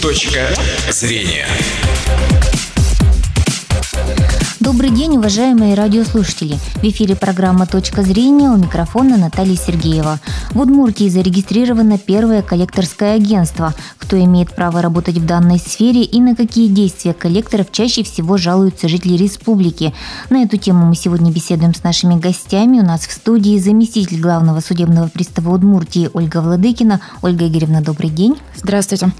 Точка зрения. Добрый день, уважаемые радиослушатели. В эфире программа «Точка зрения» у микрофона Наталья Сергеева. В Удмуртии зарегистрировано первое коллекторское агентство. Кто имеет право работать в данной сфере и на какие действия коллекторов чаще всего жалуются жители республики. На эту тему мы сегодня беседуем с нашими гостями. У нас в студии заместитель главного судебного пристава Удмуртии Ольга Владыкина. Ольга Игоревна, добрый день. Здравствуйте.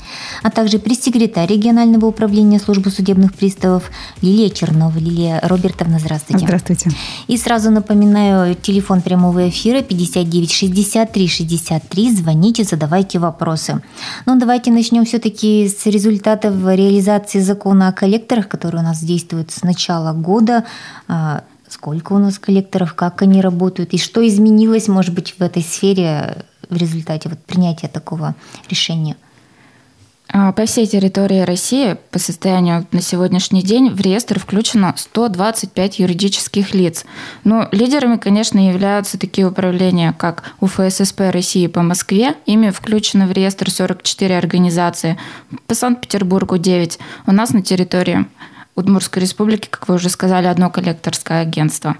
А также пресс-секретарь регионального управления службы судебных приставов Лилия Чернова. Лилия Робертовна, здравствуйте. Здравствуйте. И сразу напоминаю, телефон прямого эфира 59 63 63. Звоните, задавайте вопросы. Ну, давайте начнем все-таки с результатов реализации закона о коллекторах, который у нас действует с начала года. А, сколько у нас коллекторов, как они работают и что изменилось, может быть, в этой сфере в результате вот принятия такого решения? А, по всей территории России по состоянию на сегодняшний день в реестр включено 125 юридических лиц. Но лидерами, конечно, являются такие управления, как УФССП России по Москве. Ими включено в реестр 44 организации. По Санкт-Петербургу 9. У нас на территории Удмуртской республики, как вы уже сказали, одно коллекторское агентство.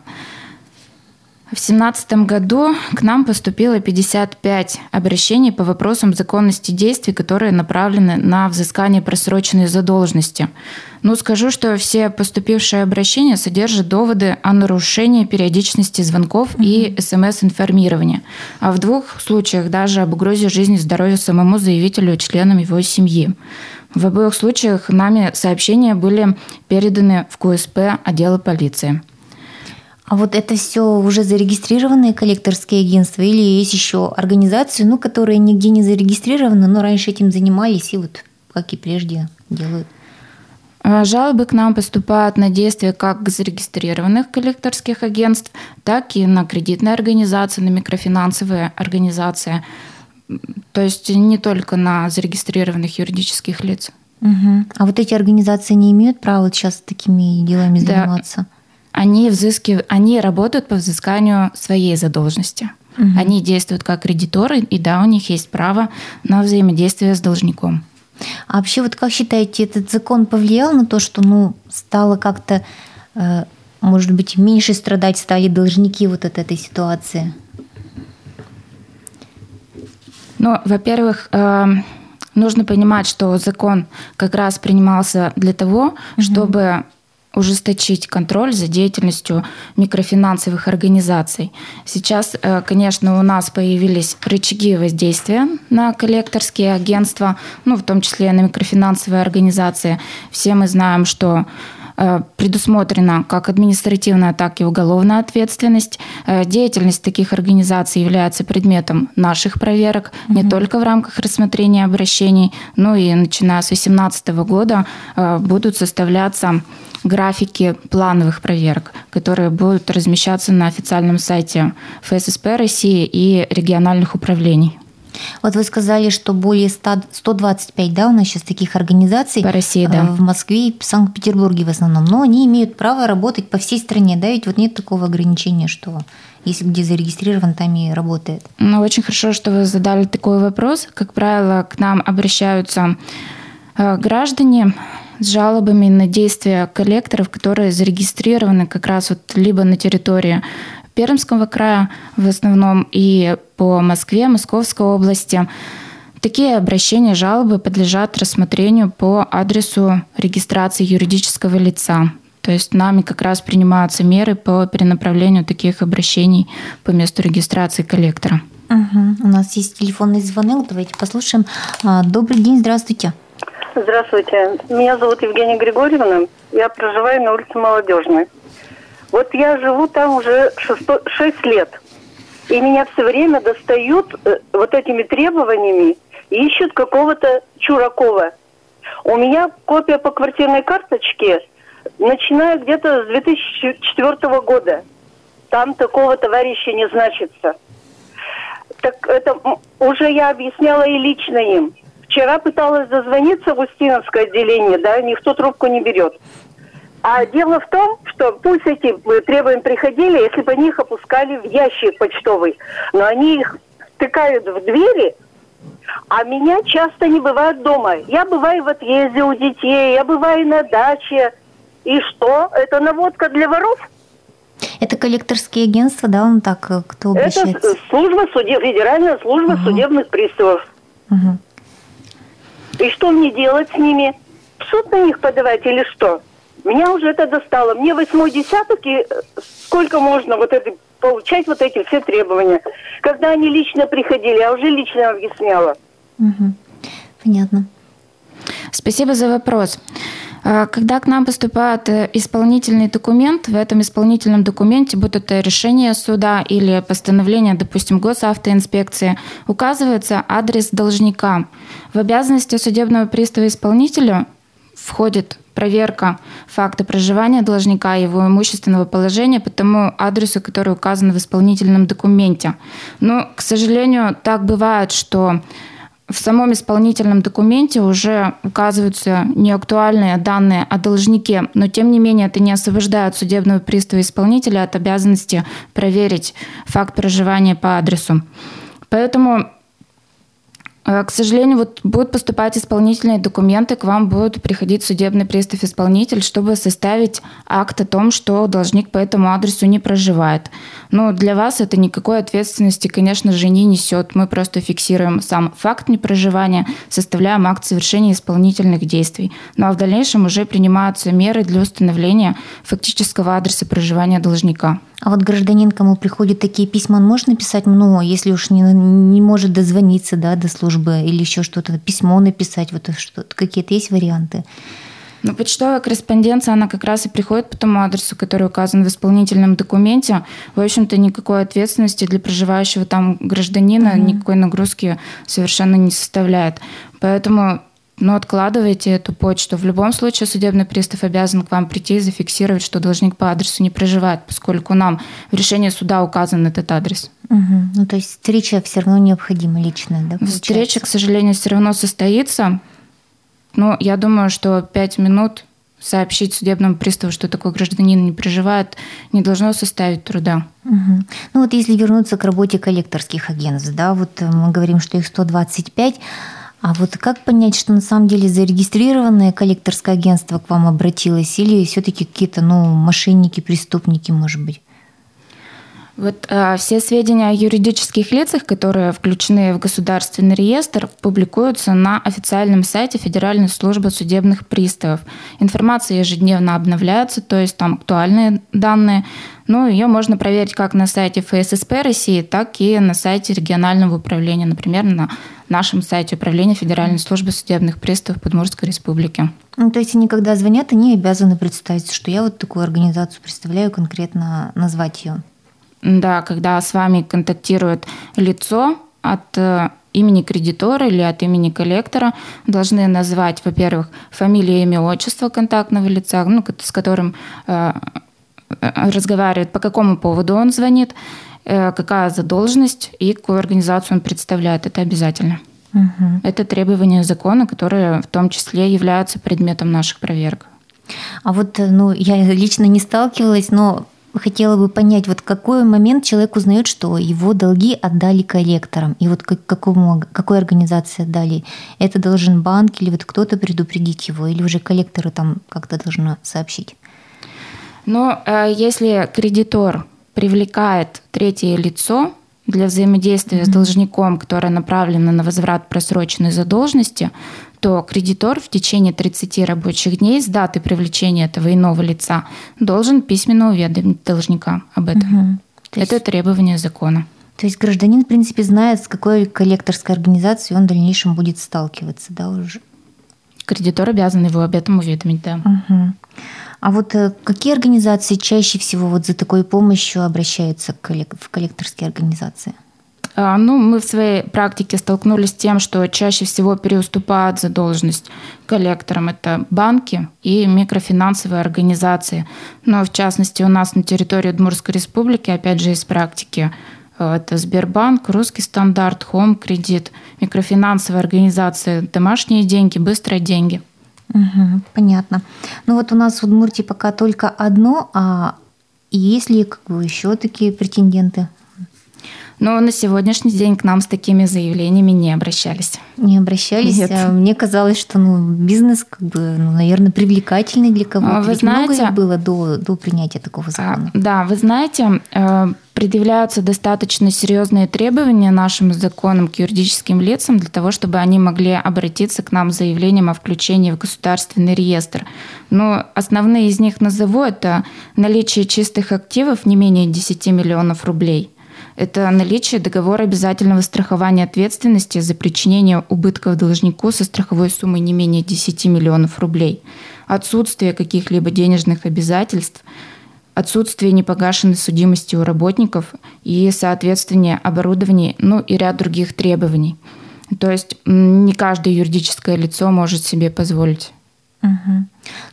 В 2017 году к нам поступило 55 обращений по вопросам законности действий, которые направлены на взыскание просроченной задолженности. Ну, скажу, что все поступившие обращения содержат доводы о нарушении периодичности звонков mm-hmm. и СМС-информирования, а в двух случаях даже об угрозе жизни и здоровья самому заявителю и членам его семьи. В обоих случаях нами сообщения были переданы в КСП отдела полиции. А вот это все уже зарегистрированные коллекторские агентства или есть еще организации, ну, которые нигде не зарегистрированы, но раньше этим занимались и вот, как и прежде, делают? А, жалобы к нам поступают на действия как зарегистрированных коллекторских агентств, так и на кредитные организации, на микрофинансовые организации. То есть не только на зарегистрированных юридических лиц. Угу. А вот эти организации не имеют права сейчас такими делами заниматься? Да они, взыскив... они работают по взысканию своей задолженности. Угу. Они действуют как кредиторы, и да, у них есть право на взаимодействие с должником. А вообще, вот как считаете, этот закон повлиял на то, что ну, стало как-то, э, может быть, меньше страдать стали должники вот от этой ситуации? Ну, во-первых, э, нужно понимать, что закон как раз принимался для того, угу. чтобы ужесточить контроль за деятельностью микрофинансовых организаций. Сейчас, э, конечно, у нас появились рычаги воздействия на коллекторские агентства, ну, в том числе и на микрофинансовые организации. Все мы знаем, что Э, предусмотрена как административная, так и уголовная ответственность. Э, деятельность таких организаций является предметом наших проверок угу. не только в рамках рассмотрения обращений, но и начиная с 2018 года будут составляться графики плановых проверок, которые будут размещаться на официальном сайте ФССП России и региональных управлений. Вот вы сказали, что более 100, 125, да, у нас сейчас таких организаций. По России, да. В Москве и Санкт-Петербурге в основном. Но они имеют право работать по всей стране, да, ведь вот нет такого ограничения, что если где зарегистрирован, там и работает. Ну, очень хорошо, что вы задали такой вопрос. Как правило, к нам обращаются э, граждане с жалобами на действия коллекторов, которые зарегистрированы как раз вот либо на территории Пермского края в основном и по Москве, Московской области. Такие обращения, жалобы подлежат рассмотрению по адресу регистрации юридического лица. То есть нами как раз принимаются меры по перенаправлению таких обращений по месту регистрации коллектора. Угу. У нас есть телефонный звонок, давайте послушаем. А, добрый день, здравствуйте. Здравствуйте. Меня зовут Евгения Григорьевна. Я проживаю на улице Молодежной. Вот я живу там уже 6, лет. И меня все время достают э, вот этими требованиями и ищут какого-то Чуракова. У меня копия по квартирной карточке, начиная где-то с 2004 года. Там такого товарища не значится. Так это уже я объясняла и лично им. Вчера пыталась дозвониться в Устиновское отделение, да, никто трубку не берет. А дело в том, что пусть эти э, требования приходили, если бы они их опускали в ящик почтовый, но они их тыкают в двери А меня часто не бывает дома. Я бываю в отъезде у детей, я бываю на даче. И что? Это наводка для воров? Это коллекторские агентства, да, он так, э, кто обращается? Это служба судеб, федеральная служба Ага. судебных приставов. Мгм. И что мне делать с ними? В суд на них подавать или что? Меня уже это достало. Мне восьмой десяток, и э, сколько можно вот это получать вот эти все требования. Когда они лично приходили, я уже лично объясняла. Мгм. Понятно. Спасибо за вопрос. А, Когда к нам поступает э, исполнительный документ, в этом исполнительном документе, будь это решение суда или постановление, допустим, госавтоинспекции, указывается адрес должника. В обязанности судебного пристава исполнителя входит проверка факта проживания должника, его имущественного положения по тому адресу, который указан в исполнительном документе. Но, к сожалению, так бывает, что в самом исполнительном документе уже указываются неактуальные данные о должнике, но тем не менее это не освобождает судебного пристава исполнителя от обязанности проверить факт проживания по адресу. Поэтому К сожалению, вот будут поступать исполнительные документы, к вам будет приходить судебный пристав-исполнитель, чтобы составить акт о том, что должник по этому адресу не проживает. Но для вас это никакой ответственности, конечно же, не несет. Мы просто фиксируем сам факт непроживания, составляем акт совершения исполнительных действий. Ну а в дальнейшем уже принимаются меры для установления фактического адреса проживания должника. А вот гражданин, кому приходят такие письма, он может написать, ну, если уж не, не может дозвониться да, до службы или еще что-то, письмо написать, вот что какие-то есть варианты? Ну, почтовая корреспонденция, она как раз и приходит по тому адресу, который указан в исполнительном документе. В общем-то, никакой ответственности для проживающего там гражданина, Мгм. никакой нагрузки совершенно не составляет. Поэтому ну, откладывайте эту почту. В любом случае судебный пристав обязан к вам прийти и зафиксировать, что должник по адресу не проживает, поскольку нам в решении суда указан этот адрес. Мгм. Ну, то есть встреча все равно необходима личная, да? Встреча, получается? к сожалению, все равно состоится. Но я думаю, что пять минут сообщить судебному приставу, что такой гражданин не проживает, не должно составить труда. Мгм. Ну вот если вернуться к работе коллекторских агентств, да, вот э, мы говорим, что их 125, а вот как понять, что на самом деле зарегистрированное коллекторское агентство к вам обратилось или все-таки какие-то, ну, мошенники, преступники, может быть? Вот э, все сведения о юридических лицах, которые включены в государственный реестр, публикуются на официальном сайте Федеральной службы судебных приставов. Информация ежедневно обновляется, то есть там актуальные данные. Ну, ее можно проверить как на сайте ФССП России, так и на сайте регионального управления, например, на нашем сайте Управления Федеральной службы судебных приставов Подмурской Республики. Ну, то есть они, когда звонят, они обязаны представить, что я вот такую организацию представляю, конкретно назвать ее. Да, когда с вами контактирует лицо от э, имени кредитора или от имени коллектора, должны назвать, во-первых, фамилию, имя, отчество контактного лица, ну, с которым э, разговаривает, по какому поводу он звонит, э, какая задолженность и какую организацию он представляет. Это обязательно. Мгм. Это требования закона, которые в том числе являются предметом наших проверок. А вот, э, ну, я лично не сталкивалась, но хотела бы понять, вот какой момент человек узнает, что его долги отдали коллекторам, и вот какому, какой организации отдали. Это должен банк или вот кто-то предупредить его, или уже коллекторы там как-то должны сообщить? Но э, если кредитор привлекает третье лицо для взаимодействия с должником, которое направлено на возврат просроченной задолженности, то кредитор в течение 30 рабочих дней с даты привлечения этого иного лица должен письменно уведомить должника об этом. Мгм. То есть, Это требование закона. то есть гражданин, в принципе, знает, с какой коллекторской организацией он в дальнейшем будет сталкиваться, да, уже? Кредитор обязан его об этом уведомить, да. Мгм. А вот э, какие организации чаще всего вот за такой помощью обращаются в коллекторские организации? А, Ну, мы в своей практике столкнулись с тем, что чаще всего переуступают задолженность коллекторам. Это банки и микрофинансовые организации. Но, в частности, у нас на территории Удмуртской республики, опять же, из практики, это Сбербанк, Русский стандарт, Хом кредит, микрофинансовые организации, домашние деньги, быстрые деньги. Мгм, понятно. Ну вот у нас в Удмуртии пока только одно, а есть ли как бы еще такие претенденты? Но на сегодняшний день к нам с такими заявлениями не обращались. Не обращались? Нет. А мне казалось, что ну, бизнес, как бы, ну, наверное, привлекательный для кого-то. Вы Ведь знаете, много было до, до принятия такого а, закона. Да, вы знаете, э, предъявляются достаточно серьезные требования нашим законам к юридическим лицам для того, чтобы они могли обратиться к нам с заявлением о включении в государственный реестр. Но основные из них назову – это наличие чистых активов не менее 10 миллионов рублей – это наличие договора обязательного страхования ответственности за причинение убытков должнику со страховой суммой не менее 10 миллионов рублей, отсутствие каких-либо денежных обязательств, отсутствие непогашенной судимости у работников и соответствие оборудования, ну и ряд других требований. То есть не каждое юридическое лицо может себе позволить. Угу.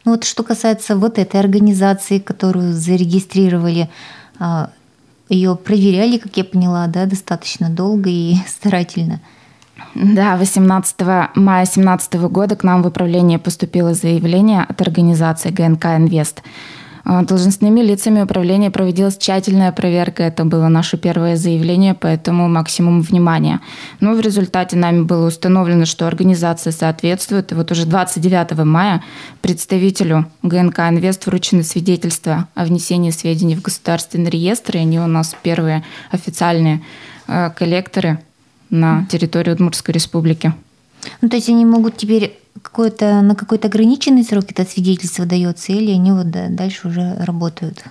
Ну вот что касается вот этой организации, которую зарегистрировали, а, ее проверяли, как я поняла, да, достаточно долго и старательно. Да, 18 мая 2017 года к нам в управление поступило заявление от организации ГНК «Инвест». А, должностными лицами управления проводилась тщательная проверка. Это было наше первое заявление, поэтому максимум внимания. Но в результате нами было установлено, что организация соответствует. И вот уже 29 мая представителю ГНК «Инвест» вручены свидетельства о внесении сведений в государственный реестр. И они у нас первые официальные э, коллекторы на территории Удмуртской республики. Ну, то есть они могут теперь какой-то, на какой-то ограниченный срок это свидетельство дается, или они вот дальше уже работают?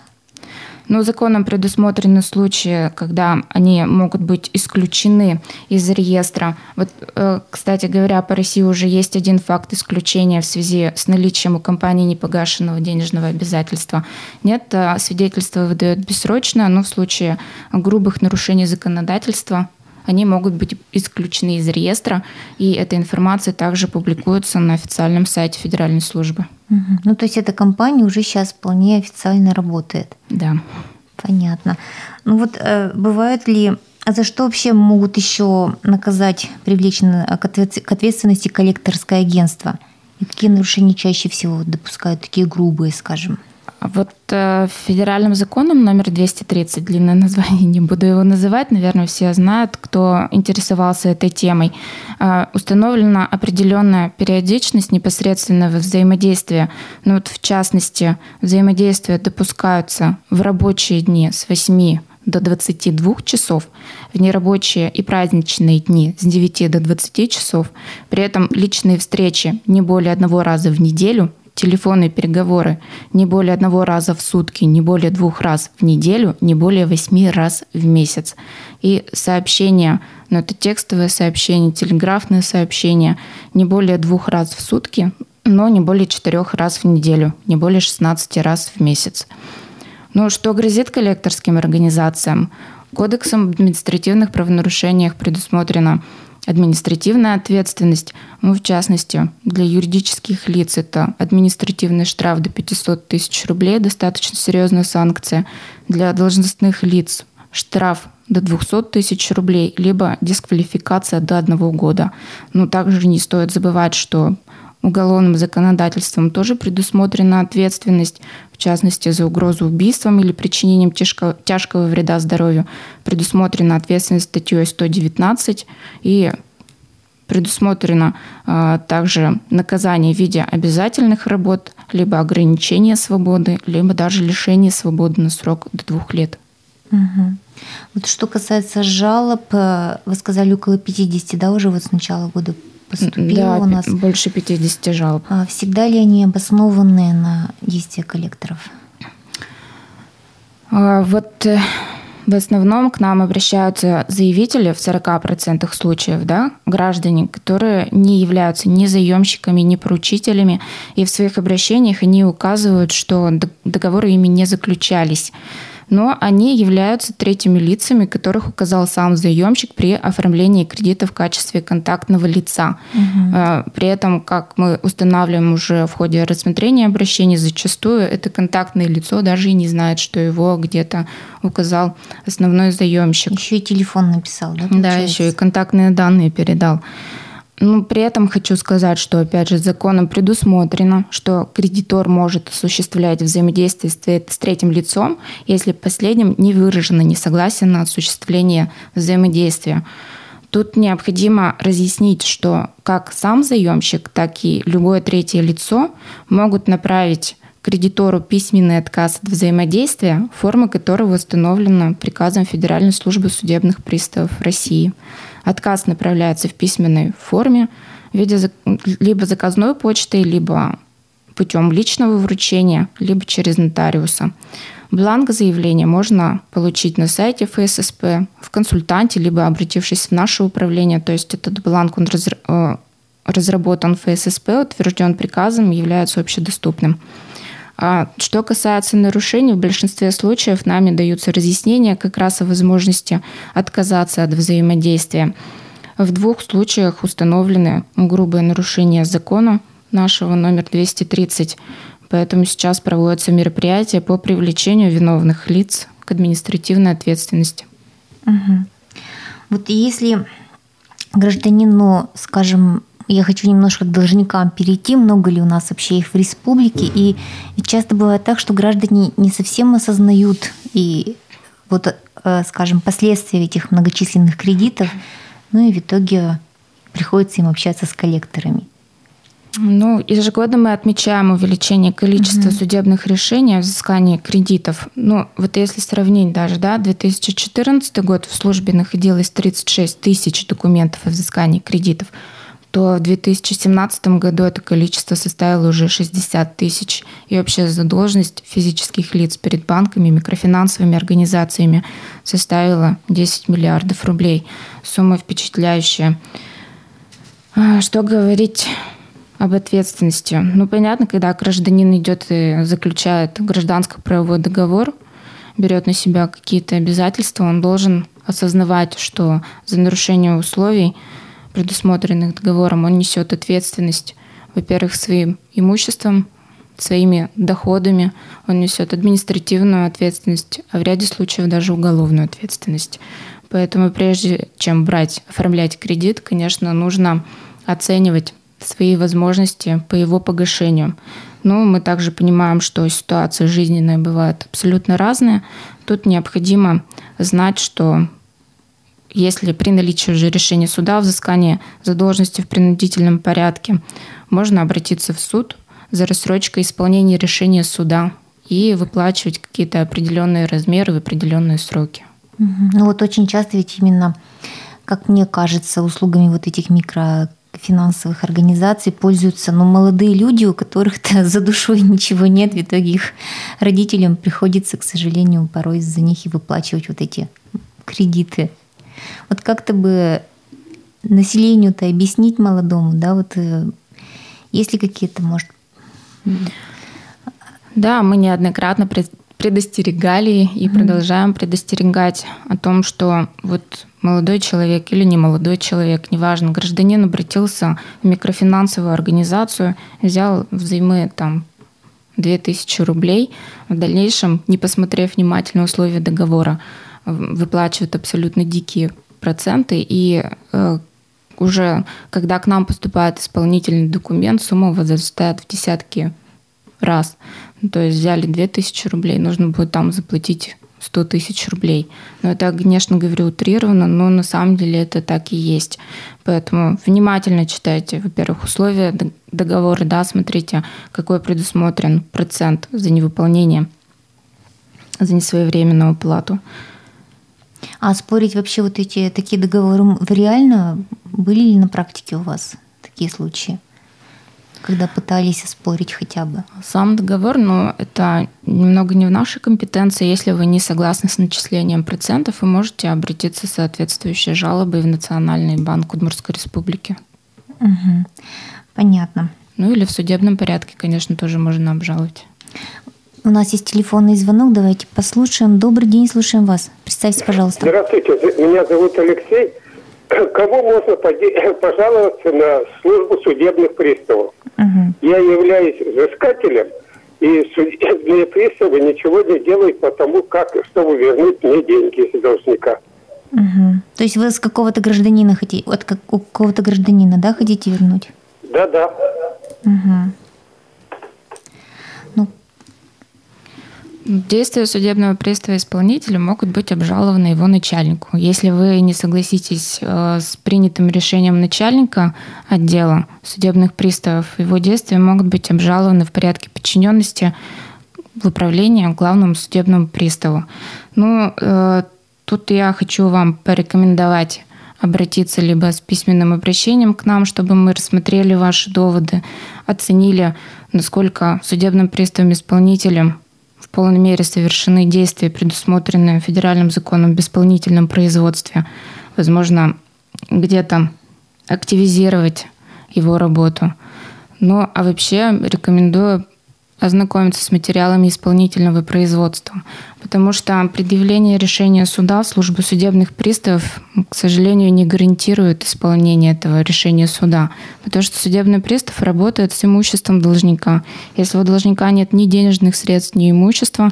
Ну, законом предусмотрены случаи, когда они могут быть исключены из реестра. Вот, э, кстати говоря, по России уже есть один факт исключения в связи с наличием у компании непогашенного денежного обязательства. Нет, э, свидетельство выдают бессрочно, но в случае грубых нарушений законодательства они могут быть исключены из реестра, и эта информация также публикуется на официальном сайте Федеральной службы. Угу. Ну, то есть эта компания уже сейчас вполне официально работает? Да. Понятно. Ну вот э, бывают ли а за что вообще могут еще наказать, привлечь к ответственности коллекторское агентство? И какие нарушения чаще всего допускают, такие грубые, скажем? Вот э, федеральным законом номер 230, длинное название, не буду его называть, наверное, все знают, кто интересовался этой темой, э, установлена определенная периодичность непосредственного взаимодействия. Ну вот в частности, взаимодействия допускаются в рабочие дни с 8 до 22 часов, в нерабочие и праздничные дни с 9 до 20 часов. При этом личные встречи не более одного раза в неделю телефонные переговоры не более одного раза в сутки, не более двух раз в неделю, не более восьми раз в месяц. И сообщения, ну это текстовое сообщение, телеграфное сообщение, не более двух раз в сутки, но не более четырех раз в неделю, не более 16 раз в месяц. Ну, что грозит коллекторским организациям? Кодексом административных правонарушениях предусмотрено административная ответственность, ну, в частности, для юридических лиц это административный штраф до 500 тысяч рублей, достаточно серьезная санкция. Для должностных лиц штраф до 200 тысяч рублей, либо дисквалификация до одного года. Но также не стоит забывать, что уголовным законодательством тоже предусмотрена ответственность, в частности, за угрозу убийством или причинением тяжкого, вреда здоровью. Предусмотрена ответственность статьей 119 и предусмотрено э, также наказание в виде обязательных работ, либо ограничения свободы, либо даже лишение свободы на срок до двух лет. Угу. Вот что касается жалоб, э, вы сказали около 50, да, уже вот с начала года поступило да, у нас. больше 50 жалоб. А всегда ли они обоснованные на действия коллекторов? А, вот э, в основном к нам обращаются заявители в 40% случаев, да, граждане, которые не являются ни заемщиками, ни поручителями, и в своих обращениях они указывают, что договоры ими не заключались но они являются третьими лицами, которых указал сам заемщик при оформлении кредита в качестве контактного лица. Угу. При этом, как мы устанавливаем уже в ходе рассмотрения обращений, зачастую это контактное лицо даже и не знает, что его где-то указал основной заемщик. Еще и телефон написал, да? Получается? Да, еще и контактные данные передал. Ну, при этом хочу сказать, что, опять же, законом предусмотрено, что кредитор может осуществлять взаимодействие с третьим лицом, если последним не выражено несогласие на осуществление взаимодействия. Тут необходимо разъяснить, что как сам заемщик, так и любое третье лицо могут направить кредитору письменный отказ от взаимодействия, форма которого установлена приказом Федеральной службы судебных приставов России. Отказ направляется в письменной форме в виде либо заказной почтой, либо путем личного вручения, либо через нотариуса. Бланк заявления можно получить на сайте ФССП, в консультанте, либо обратившись в наше управление. То есть этот бланк он э, разработан ФССП, утвержден приказом, является общедоступным. А что касается нарушений, в большинстве случаев нами даются разъяснения как раз о возможности отказаться от взаимодействия. В двух случаях установлены грубые нарушения закона нашего номер 230, поэтому сейчас проводятся мероприятия по привлечению виновных лиц к административной ответственности. Угу. Вот если гражданину, скажем, я хочу немножко к должникам перейти. Много ли у нас вообще их в республике? И, часто бывает так, что граждане не совсем осознают и вот, э, скажем, последствия этих многочисленных кредитов. Ну и в итоге приходится им общаться с коллекторами. Ну, ежегодно мы отмечаем увеличение количества угу. судебных решений о взыскании кредитов. Ну, вот если сравнить даже, да, 2014 год в службе находилось 36 тысяч документов о взыскании кредитов – то в 2017 году это количество составило уже 60 тысяч. И общая задолженность физических лиц перед банками, микрофинансовыми организациями составила 10 миллиардов рублей. Сумма впечатляющая. А, что говорить об ответственности? Ну, понятно, когда гражданин идет и заключает гражданско-правовой договор, берет на себя какие-то обязательства, он должен осознавать, что за нарушение условий предусмотренных договором, он несет ответственность, во-первых, своим имуществом, своими доходами, он несет административную ответственность, а в ряде случаев даже уголовную ответственность. Поэтому прежде чем брать, оформлять кредит, конечно, нужно оценивать свои возможности по его погашению. Но мы также понимаем, что ситуации жизненные бывают абсолютно разные. Тут необходимо знать, что если при наличии уже решения суда о взыскании задолженности в принудительном порядке, можно обратиться в суд за рассрочкой исполнения решения суда и выплачивать какие-то определенные размеры в определенные сроки. Ну вот очень часто ведь именно, как мне кажется, услугами вот этих микрофинансовых организаций пользуются ну, молодые люди, у которых-то за душой ничего нет. В итоге их родителям приходится, к сожалению, порой за них и выплачивать вот эти кредиты. Вот как-то бы населению-то объяснить молодому, да, вот э, есть ли какие-то, может... Да, мы неоднократно предостерегали и продолжаем предостерегать о том, что вот молодой человек или не молодой человек, неважно, гражданин обратился в микрофинансовую организацию, взял взаймы там 2000 рублей, в дальнейшем, не посмотрев внимательно условия договора, выплачивают абсолютно дикие проценты, и э, уже когда к нам поступает исполнительный документ, сумма возрастает в десятки раз. То есть взяли 2000 рублей, нужно будет там заплатить 100 тысяч рублей. Но это, конечно, говорю утрированно, но на самом деле это так и есть. Поэтому внимательно читайте, во-первых, условия договора, да, смотрите, какой предусмотрен процент за невыполнение, за несвоевременную плату. А спорить вообще вот эти такие договоры реально были ли на практике у вас такие случаи? когда пытались спорить хотя бы? Сам договор, но это немного не в нашей компетенции. Если вы не согласны с начислением процентов, вы можете обратиться с соответствующей жалобой в Национальный банк Удмуртской Республики. Угу. Понятно. Ну или в судебном порядке, конечно, тоже можно обжаловать. У нас есть телефонный звонок, давайте послушаем. Добрый день, слушаем вас. Представьте, пожалуйста. Здравствуйте, меня зовут Алексей. Кому можно пожаловаться на службу судебных приставов? Угу. Я являюсь взыскателем, и судебные приставы ничего не делают потому, как, чтобы вернуть мне деньги из должника. Угу. То есть вы с какого-то гражданина хотите, от какого-то гражданина, да, хотите вернуть? Да, да. Угу. Действия судебного пристава исполнителя могут быть обжалованы его начальнику. Если вы не согласитесь э, с принятым решением начальника отдела судебных приставов, его действия могут быть обжалованы в порядке подчиненности в управление главному судебному приставу. Ну, э, тут я хочу вам порекомендовать обратиться либо с письменным обращением к нам, чтобы мы рассмотрели ваши доводы, оценили, насколько судебным приставом исполнителем в полной мере совершены действия, предусмотренные федеральным законом в исполнительном производстве. Возможно, где-то активизировать его работу. Ну, а вообще рекомендую ознакомиться с материалами исполнительного производства, потому что предъявление решения суда в службу судебных приставов, к сожалению, не гарантирует исполнение этого решения суда, потому что судебный пристав работает с имуществом должника. Если у должника нет ни денежных средств, ни имущества,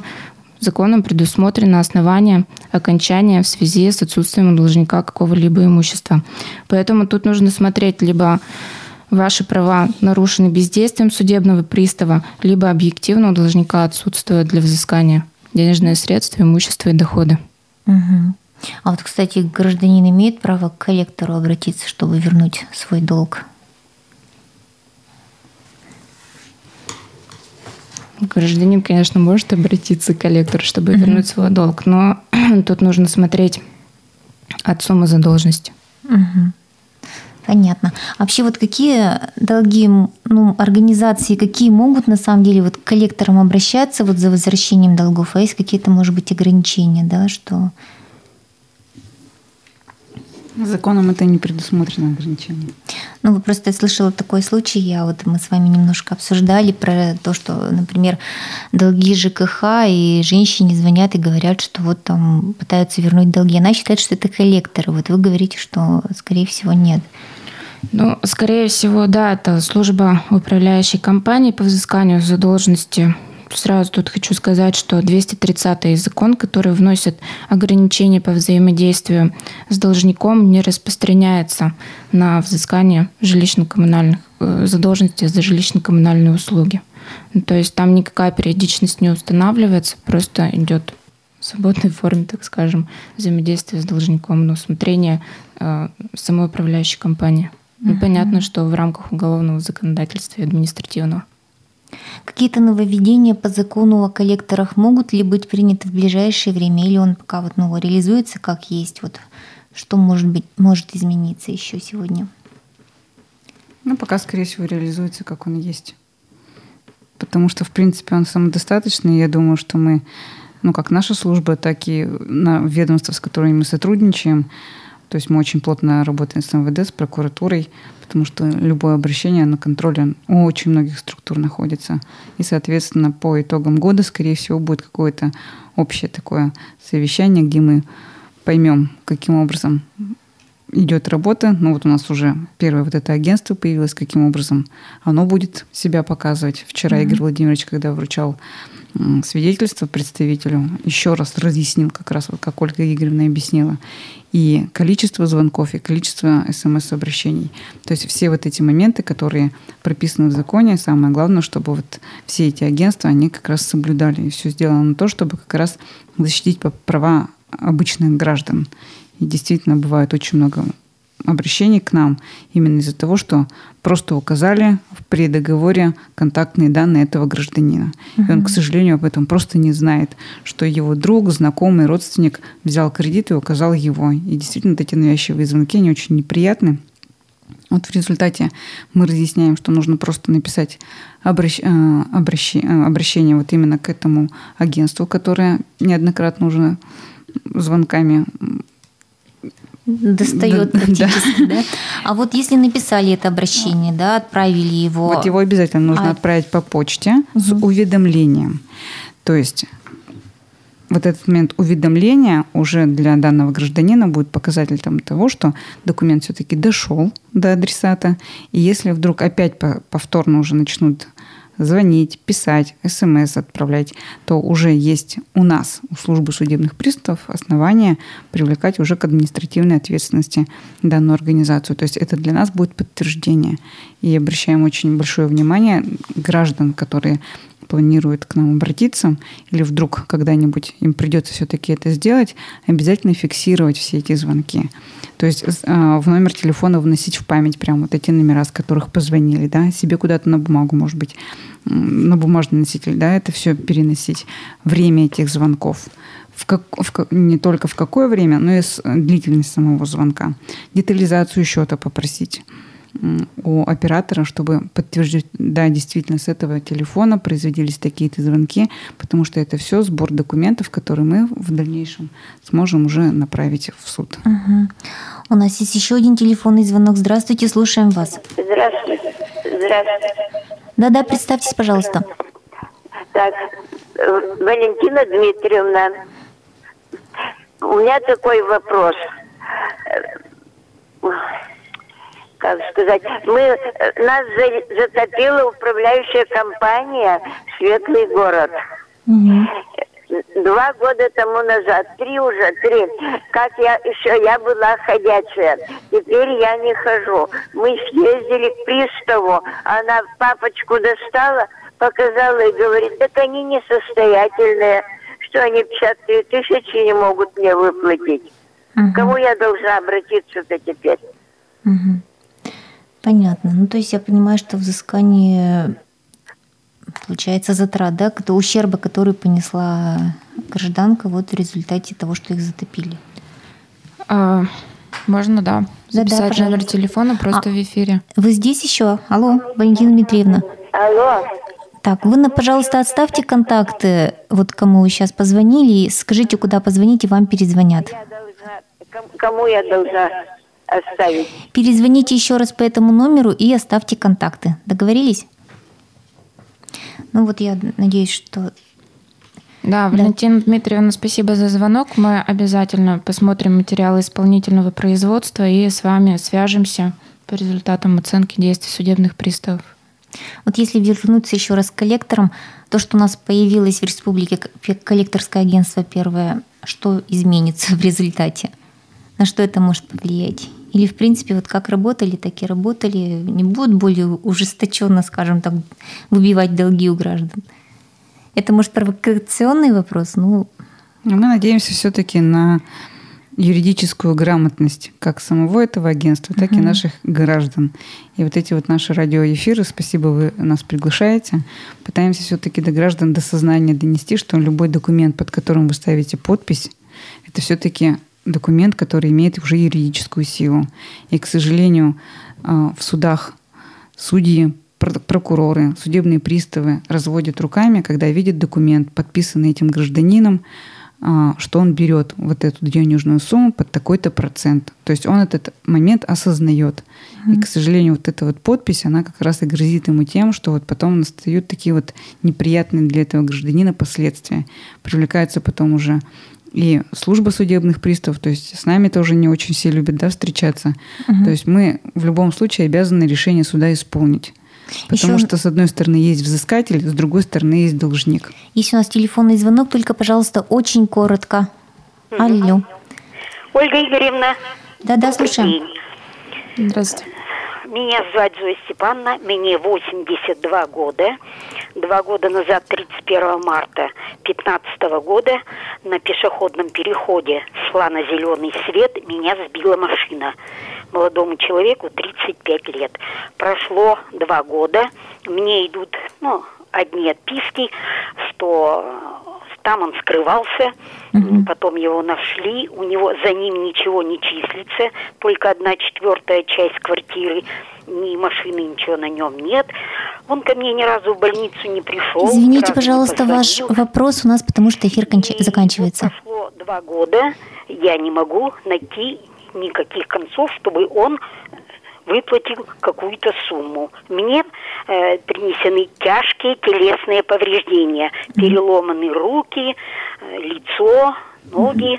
законом предусмотрено основание окончания в связи с отсутствием у должника какого-либо имущества. Поэтому тут нужно смотреть либо ваши права нарушены бездействием судебного пристава, либо объективно у должника отсутствуют для взыскания денежные средства, имущество и доходы. Угу. А вот, кстати, гражданин имеет право к коллектору обратиться, чтобы вернуть свой долг? Гражданин, конечно, может обратиться к коллектору, чтобы угу. вернуть свой долг, но тут нужно смотреть от суммы задолженности. Угу. Понятно. Вообще вот какие долги ну, организации, какие могут на самом деле вот к коллекторам обращаться вот за возвращением долгов, а есть какие-то, может быть, ограничения, да, что... Законом это не предусмотрено ограничение. Ну, вы просто слышала такой случай, я вот мы с вами немножко обсуждали про то, что, например, долги ЖКХ и женщине звонят и говорят, что вот там пытаются вернуть долги. Она считает, что это коллекторы. Вот вы говорите, что, скорее всего, нет. Ну, скорее всего, да, это служба управляющей компании по взысканию задолженности. Сразу тут хочу сказать, что 230-й закон, который вносит ограничения по взаимодействию с должником, не распространяется на взыскание жилищно-коммунальных э, задолженности за жилищно-коммунальные услуги. Ну, то есть там никакая периодичность не устанавливается, просто идет в свободной форме, так скажем, взаимодействие с должником на усмотрение э, самой управляющей компании. Ну, понятно, что в рамках уголовного законодательства и административного. Какие-то нововведения по закону о коллекторах могут ли быть приняты в ближайшее время, или он пока вот ну, реализуется как есть? Вот что может быть может измениться еще сегодня? Ну, пока, скорее всего, реализуется, как он есть. Потому что, в принципе, он самодостаточный. Я думаю, что мы, ну, как наша служба, так и на ведомства, с которыми мы сотрудничаем, то есть мы очень плотно работаем с МВД, с прокуратурой, потому что любое обращение на контроле у очень многих структур находится. И, соответственно, по итогам года, скорее всего, будет какое-то общее такое совещание, где мы поймем, каким образом идет работа. Ну вот у нас уже первое вот это агентство появилось, каким образом оно будет себя показывать. Вчера mm-hmm. Игорь Владимирович, когда вручал свидетельство представителю, еще раз разъяснил как раз, вот как Ольга Игоревна объяснила, и количество звонков, и количество смс-обращений. То есть все вот эти моменты, которые прописаны в законе, самое главное, чтобы вот все эти агентства, они как раз соблюдали. И все сделано на то, чтобы как раз защитить права обычных граждан. И действительно бывает очень много обращений к нам именно из-за того, что просто указали при договоре контактные данные этого гражданина. Uh-huh. И он, к сожалению, об этом просто не знает, что его друг, знакомый, родственник взял кредит и указал его. И действительно, эти навязчивые звонки, они очень неприятны. Вот в результате мы разъясняем, что нужно просто написать обращ... Э, обращ... Э, обращение вот именно к этому агентству, которое неоднократно уже звонками достает да, практически, да. да. А вот если написали это обращение, да, отправили его. Вот его обязательно нужно а... отправить по почте угу. с уведомлением. То есть вот этот момент уведомления уже для данного гражданина будет показателем того, что документ все-таки дошел до адресата. И если вдруг опять повторно уже начнут звонить, писать, смс отправлять, то уже есть у нас, у службы судебных приставов, основания привлекать уже к административной ответственности данную организацию. То есть это для нас будет подтверждение. И обращаем очень большое внимание граждан, которые планируют к нам обратиться, или вдруг когда-нибудь им придется все-таки это сделать, обязательно фиксировать все эти звонки. То есть э, в номер телефона вносить в память прямо вот эти номера, с которых позвонили, да, себе куда-то на бумагу, может быть, на бумажный носитель, да, это все переносить. Время этих звонков. В как, в, не только в какое время, но и с длительность самого звонка. Детализацию счета попросить у оператора, чтобы подтвердить, да, действительно, с этого телефона производились такие-то звонки, потому что это все сбор документов, которые мы в дальнейшем сможем уже направить в суд. Угу. У нас есть еще один телефонный звонок. Здравствуйте, слушаем вас. Здравствуйте. Здравствуйте. Да-да, представьтесь, пожалуйста. Так, Валентина Дмитриевна, у меня такой вопрос как сказать, мы, нас затопила управляющая компания «Светлый город». Угу. Два года тому назад, три уже, три, как я еще, я была ходячая, теперь я не хожу. Мы съездили к приставу, она папочку достала, показала и говорит, так они несостоятельные, что они 53 тысячи не могут мне выплатить. Угу. Кому я должна обратиться-то теперь? Угу. Понятно. Ну, то есть я понимаю, что взыскание получается затрат, да, это ущерба, который понесла гражданка вот в результате того, что их затопили. А, можно, да. Записать да, да, номер телефона просто а, в эфире. Вы здесь еще? Алло, Валентина Дмитриевна. Алло. Так, вы, пожалуйста, отставьте контакты, вот кому вы сейчас позвонили, скажите, куда позвонить, и вам перезвонят. Я должна, кому я должна оставить. Перезвоните еще раз по этому номеру и оставьте контакты. Договорились? Ну вот я надеюсь, что... Да, Валентина да. Дмитриевна, спасибо за звонок. Мы обязательно посмотрим материалы исполнительного производства и с вами свяжемся по результатам оценки действий судебных приставов. Вот если вернуться еще раз к коллекторам, то, что у нас появилось в республике коллекторское агентство первое, что изменится в результате? На что это может повлиять? Или, в принципе, вот как работали, так и работали, не будут более ужесточенно, скажем так, выбивать долги у граждан? Это, может, провокационный вопрос? Ну, Мы надеемся все-таки на юридическую грамотность как самого этого агентства, так uh-huh. и наших граждан. И вот эти вот наши радиоэфиры, спасибо, вы нас приглашаете, пытаемся все-таки до граждан, до сознания донести, что любой документ, под которым вы ставите подпись, это все-таки документ, который имеет уже юридическую силу. И, к сожалению, а, в судах судьи, прокуроры, судебные приставы разводят руками, когда видят документ, подписанный этим гражданином, а, что он берет вот эту денежную сумму под такой-то процент. То есть он этот момент осознает. Mm-hmm. И, к сожалению, вот эта вот подпись, она как раз и грозит ему тем, что вот потом настают такие вот неприятные для этого гражданина последствия. Привлекаются потом уже и служба судебных приставов, то есть с нами тоже не очень все любят да, встречаться. Угу. То есть мы в любом случае обязаны решение суда исполнить. Потому Еще... что, с одной стороны, есть взыскатель, с другой стороны, есть должник. Есть у нас телефонный звонок, только, пожалуйста, очень коротко. Алло. Ольга Игоревна. Да-да, слушаем. Здравствуйте. Меня зовут Зоя Степановна, мне 82 года. Два года назад, 31 марта 2015 года, на пешеходном переходе шла на зеленый свет, меня сбила машина. Молодому человеку 35 лет. Прошло два года, мне идут ну, одни отписки, что там он скрывался, угу. потом его нашли, у него за ним ничего не числится, только одна четвертая часть квартиры, ни машины, ничего на нем нет. Он ко мне ни разу в больницу не пришел. Извините, пожалуйста, ваш вопрос у нас, потому что эфир конч... заканчивается. Прошло два года, я не могу найти никаких концов, чтобы он выплатил какую-то сумму. Мне э, принесены тяжкие телесные повреждения, переломаны руки, э, лицо, ноги.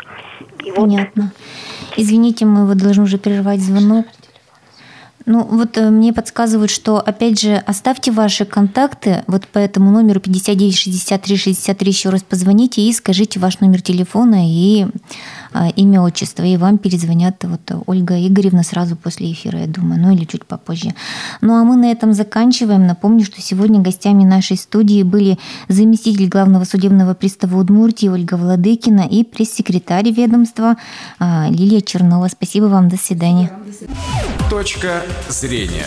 И Понятно. Вот... Извините, мы вот должны уже прервать звонок. Ну, вот э, мне подсказывают, что, опять же, оставьте ваши контакты вот по этому номеру 59 63 63, еще раз позвоните и скажите ваш номер телефона и имя, отчество, и вам перезвонят вот Ольга Игоревна сразу после эфира, я думаю, ну или чуть попозже. Ну а мы на этом заканчиваем. Напомню, что сегодня гостями нашей студии были заместитель главного судебного пристава Удмуртии Ольга Владыкина и пресс-секретарь ведомства а, Лилия Чернова. Спасибо вам, до свидания. Точка зрения.